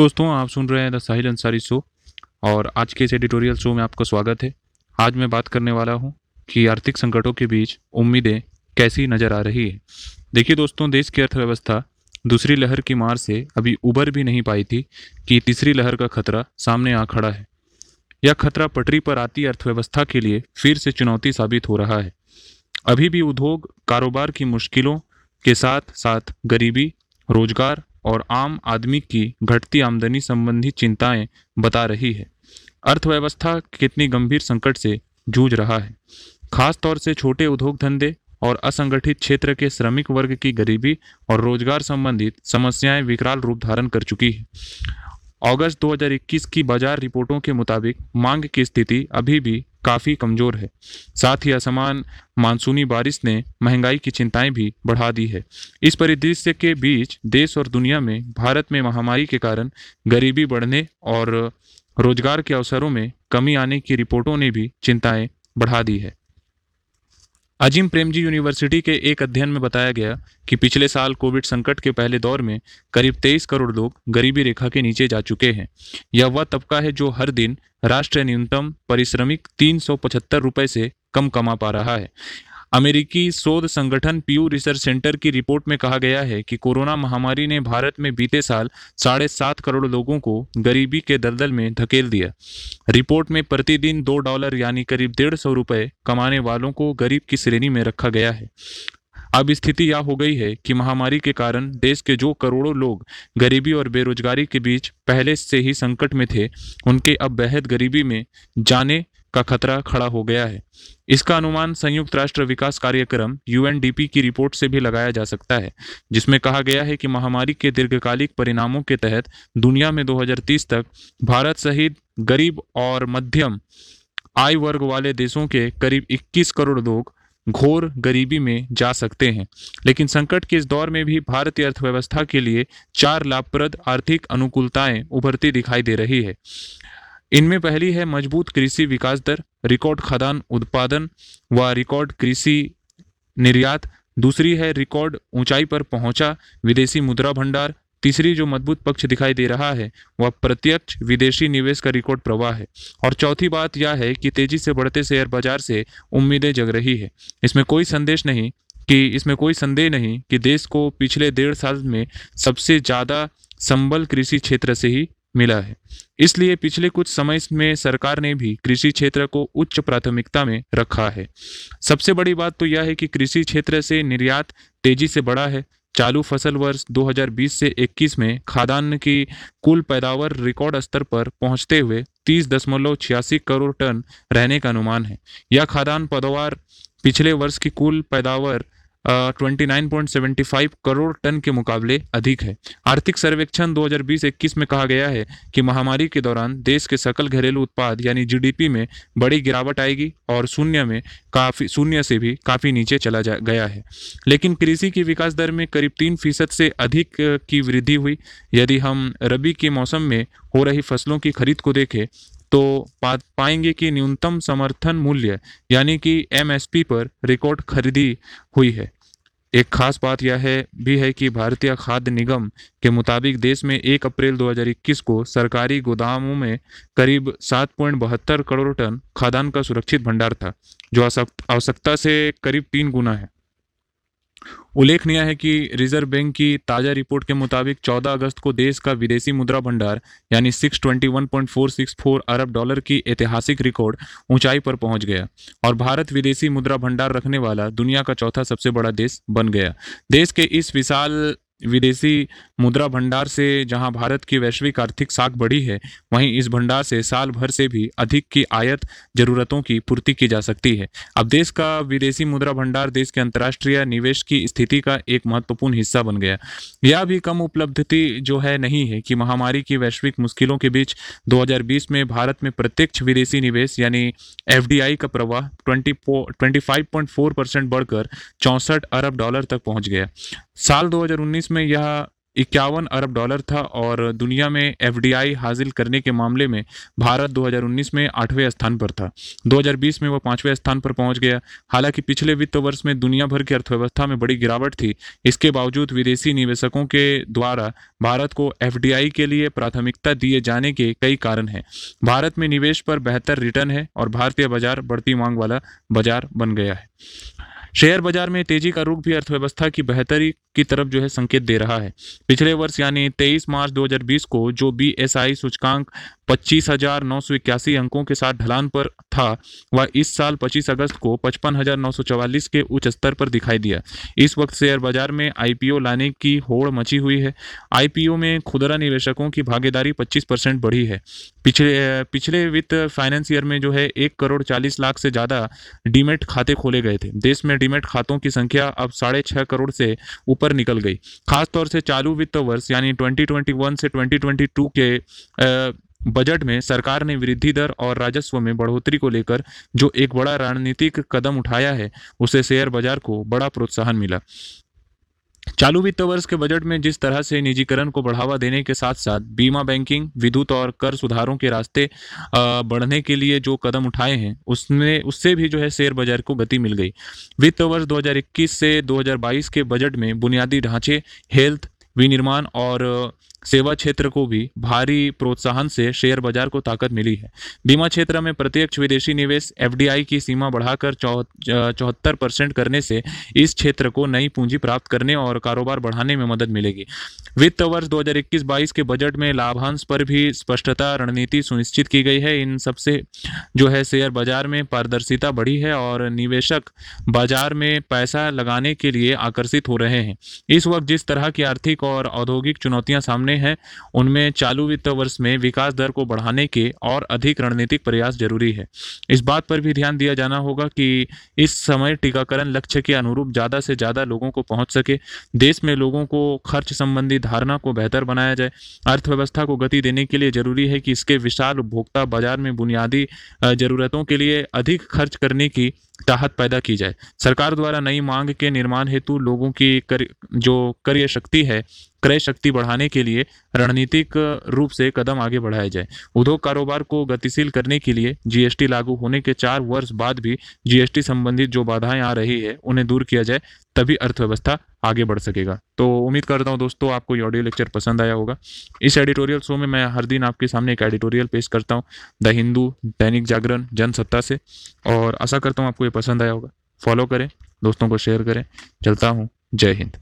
दोस्तों, आप सुन रहे हैं द साहिल अंसारी शो और आज के इस एडिटोरियल शो में आपका स्वागत है। आज मैं बात करने वाला हूँ कि आर्थिक संकटों के बीच उम्मीदें कैसी नज़र आ रही है। देखिए दोस्तों, देश की अर्थव्यवस्था दूसरी लहर की मार से अभी उबर भी नहीं पाई थी कि तीसरी लहर का खतरा सामने आ खड़ा है। यह खतरा पटरी पर आती अर्थव्यवस्था के लिए फिर से चुनौती साबित हो रहा है। अभी भी उद्योग, कारोबार की मुश्किलों के साथ साथ गरीबी, रोज़गार और आम आदमी की घटती आमदनी संबंधी चिंताएँ बता रही है। अर्थव्यवस्था कितनी गंभीर संकट से जूझ रहा है। खास तौर से छोटे उद्योग धंधे और असंगठित क्षेत्र के श्रमिक वर्ग की गरीबी और रोज़गार संबंधित समस्याएँ विकराल रूप धारण कर चुकी है। अगस्त 2021 की बाज़ार रिपोर्टों के मुताबिक मांग की स्थिति अभी भी काफ़ी कमज़ोर है। साथ ही असमान मानसूनी बारिश ने महँगाई की चिंताएँ भी बढ़ा दी है। इस परिदृश्य के बीच देश और दुनिया में भारत में महामारी के कारण गरीबी बढ़ने और रोज़गार के अवसरों में कमी आने की रिपोर्टों ने भी चिंताएँ बढ़ा दी है। अजीम प्रेमजी यूनिवर्सिटी के एक अध्ययन में बताया गया कि पिछले साल कोविड संकट के पहले दौर में करीब 23 करोड़ लोग गरीबी रेखा के नीचे जा चुके हैं। यह वह तबका है जो हर दिन राष्ट्रीय न्यूनतम परिश्रमिक तीन रुपए से कम कमा पा रहा है। अमेरिकी शोध संगठन पीयू रिसर्च सेंटर की रिपोर्ट में कहा गया है कि कोरोना महामारी ने भारत में बीते साल साढ़े सात करोड़ लोगों को गरीबी के दलदल में धकेल दिया। रिपोर्ट में प्रतिदिन दो डॉलर यानी करीब डेढ़ सौ रुपये कमाने वालों को गरीब की श्रेणी में रखा गया है। अब स्थिति यह हो गई है कि महामारी के कारण देश के जो करोड़ों लोग गरीबी और बेरोजगारी के बीच पहले से ही संकट में थे, उनके अब बेहद गरीबी में जाने का खतरा खड़ा हो गया है। इसका अनुमान संयुक्त राष्ट्र विकास कार्यक्रम यूएनडीपी की रिपोर्ट से भी लगाया जा सकता है, जिसमें कहा गया है कि महामारी के दीर्घकालिक परिणामों के तहत दुनिया में 2030 तक भारत सहित गरीब और मध्यम आय वर्ग वाले देशों के करीब 21 करोड़ लोग घोर गरीबी में जा सकते हैं। लेकिन संकट के इस दौर में भी भारतीय अर्थव्यवस्था के लिए चार लाभप्रद आर्थिक अनुकूलताएँ उभरती दिखाई दे रही है। इनमें पहली है मज़बूत कृषि विकास दर, रिकॉर्ड खदान उत्पादन व रिकॉर्ड कृषि निर्यात। दूसरी है रिकॉर्ड ऊंचाई पर पहुँचा, विदेशी मुद्रा भंडार। तीसरी जो मज़बूत पक्ष दिखाई दे रहा है, वह प्रत्यक्ष विदेशी निवेश का रिकॉर्ड प्रवाह है। और चौथी बात यह है कि तेज़ी से बढ़ते शेयर बाज़ार से उम्मीदें जग रही है। इसमें कोई संदेश नहीं कि, इसमें कोई संदेह नहीं कि देश को पिछले डेढ़ साल में सबसे ज़्यादा संबल कृषि क्षेत्र से ही मिला है। इसलिए पिछले कुछ समय में सरकार ने भी कृषि क्षेत्र को उच्च प्राथमिकता में रखा है। सबसे बड़ी बात तो यह है कि कृषि क्षेत्र से निर्यात तेज़ी से बढ़ा है। चालू फ़सल वर्ष 2020 से 21 में खाद्यान्न की कुल पैदावार रिकॉर्ड स्तर पर पहुँचते हुए तीस दशमलव छियासी करोड़ टन रहने का अनुमान है। यह खाद्यान्न पैदावार पिछले वर्ष की कुल पैदावार twenty nine point seventy five crore tonne के मुकाबले अधिक है। आर्थिक सर्वेक्षण 2020-21 में कहा गया है कि महामारी के दौरान देश के सकल घरेलू उत्पाद यानी जीडीपी में बड़ी गिरावट आएगी और शून्य में काफ़ी, शून्य से भी काफ़ी नीचे चला जा, गया है। लेकिन कृषि की विकास दर में करीब तीन फ़ीसद से अधिक की वृद्धि हुई। यदि हम रबी के मौसम में हो रही फ़सलों की खरीद को देखें तो पा, पाएँगे कि न्यूनतम समर्थन मूल्य, यानी कि एमएसपी पर रिकॉर्ड खरीदी हुई है। एक खास बात यह है, भी है कि भारतीय खाद्य निगम के मुताबिक देश में 1 अप्रैल 2021 को सरकारी गोदामों में करीब सात पॉइंट बहत्तर करोड़ टन खाद्यान्न का सुरक्षित भंडार था, जो आवश्यकता से करीब तीन गुना है। उल्लेखनीय है कि रिज़र्व बैंक की ताज़ा रिपोर्ट के मुताबिक 14 अगस्त को देश का विदेशी मुद्रा भंडार, यानी 621.464 अरब डॉलर की ऐतिहासिक रिकॉर्ड, ऊंचाई पर पहुँच गया और भारत विदेशी मुद्रा भंडार रखने वाला दुनिया का चौथा सबसे बड़ा देश बन गया। देश के इस विशाल विदेशी मुद्रा भंडार से जहाँ भारत की वैश्विक आर्थिक साख बढ़ी है, वहीं इस भंडार से साल भर से भी अधिक की आयत जरूरतों की पूर्ति की जा सकती है। अब देश का विदेशी मुद्रा भंडार देश के अंतर्राष्ट्रीय निवेश की स्थिति का एक महत्वपूर्ण हिस्सा बन गया। यह भी कम उपलब्धि जो है नहीं है कि महामारी की वैश्विक मुश्किलों के बीच 2020 में भारत में प्रत्यक्ष विदेशी निवेश यानी एफडीआई का प्रवाह ट्वेंटी परसेंट बढ़कर चौंसठ अरब डॉलर तक पहुँच गया। साल 2019 में यह इक्यावन अरब डॉलर था और दुनिया में एफडीआई हासिल करने के मामले में भारत 2019 में आठवें स्थान पर था। 2020 में वह पाँचवें स्थान पर पहुँच गया। हालाँकि पिछले वित्त वर्ष में दुनिया भर की अर्थव्यवस्था में बड़ी गिरावट थी। इसके बावजूद विदेशी निवेशकों के द्वारा भारत को एफडीआई के लिए प्राथमिकता दिए जाने के कई कारण हैं। भारत में निवेश पर बेहतर रिटर्न है और भारतीय बाज़ार बढ़ती मांग वाला बाज़ार बन गया है। शेयर बाज़ार में तेज़ी का रुख भी अर्थव्यवस्था की बेहतरी की तरफ़ जो है संकेत दे रहा है। पिछले वर्ष यानी 23 मार्च 2020 को जो बी एस आई सूचकांक पच्चीस हज़ार नौ सौ इक्यासी अंकों के साथ ढलान पर था, वह इस साल 25 अगस्त को पचपन हज़ार नौ सौ चवालीस के उच्च स्तर पर दिखाई दिया। इस वक्त शेयर बाज़ार में आईपीओ लाने की होड़ मची हुई है। आईपीओ में खुदरा निवेशकों की भागीदारी 25 परसेंट बढ़ी है। पिछले पिछले वित्त फाइनेंस ईयर में जो है, एक करोड़ चालीस लाख से ज़्यादा डीमेट खाते खोले गए थे। देश में डीमेट खातों की संख्या अब साढ़े छः करोड़ से ऊपर निकल गई। खासतौर से चालू वित्त वर्ष, यानी 2021 से 2022 के बजट में सरकार ने वृद्धि दर और राजस्व में बढ़ोतरी को लेकर जो एक बड़ा रणनीतिक कदम उठाया है, उसे शेयर बाज़ार को बड़ा प्रोत्साहन मिला। चालू वित्त वर्ष के बजट में जिस तरह से निजीकरण को बढ़ावा देने के साथ साथ बीमा बैंकिंग, विद्युत और कर सुधारों के रास्ते बढ़ने के लिए जो कदम उठाए हैं, उसमें, उससे भी जो है शेयर बाज़ार को गति मिल गई। वित्त वर्ष 2021 से 2022 के बजट में बुनियादी ढांचे, हेल्थ, विनिर्माण और सेवा क्षेत्र को भी भारी प्रोत्साहन से शेयर बाज़ार को ताकत मिली है। बीमा क्षेत्र में प्रत्यक्ष विदेशी निवेश एफडीआई की सीमा बढ़ाकर चौहत्तर परसेंट करने से इस क्षेत्र को नई पूंजी प्राप्त करने और कारोबार बढ़ाने में मदद मिलेगी। वित्त वर्ष 2021-22 के बजट में लाभांश पर भी स्पष्टता रणनीति सुनिश्चित की गई है। इन सबसे जो है शेयर बाज़ार में पारदर्शिता बढ़ी है और निवेशक बाज़ार में पैसा लगाने के लिए आकर्षित हो रहे हैं। इस वक्त जिस तरह की आर्थिक और औद्योगिक चुनौतियाँ सामने सामने हैं। उनमें चालू वित्त वर्ष में विकास दर को बढ़ाने के और अधिक रणनीतिक प्रयास ज़रूरी है। इस बात पर भी ध्यान दिया जाना होगा कि इस समय टीकाकरण लक्ष्य के अनुरूप ज़्यादा से ज़्यादा लोगों को पहुँच सके। देश में लोगों को खर्च संबंधी धारणा को बेहतर बनाया जाए। अर्थव्यवस्था को गति देने के लिए ज़रूरी है कि इसके विशाल उपभोक्ता बाज़ार में बुनियादी जरूरतों के लिए अधिक खर्च करने की चाहत पैदा की जाए। सरकार द्वारा नई मांग के निर्माण हेतु लोगों की कर, जो क्रय शक्ति है क्रय शक्ति बढ़ाने के लिए रणनीतिक रूप से कदम आगे बढ़ाया जाए। उद्योग कारोबार को गतिशील करने के लिए जीएसटी लागू होने के चार वर्ष बाद भी जीएसटी संबंधित जो बाधाएँ आ रही है उन्हें दूर किया जाए। तभी अर्थव्यवस्था आगे बढ़ सकेगा। तो उम्मीद करता हूँ दोस्तों, आपको ये ऑडियो लेक्चर पसंद आया होगा। इस एडिटोरियल शो में मैं हर दिन आपके सामने एक एडिटोरियल पेश करता हूँ, द हिंदू, दैनिक जागरण, जनसत्ता से। और आशा करता हूँ आपको ये पसंद आया होगा। फॉलो करें, दोस्तों को शेयर करें। चलता हूँ। जय हिंद।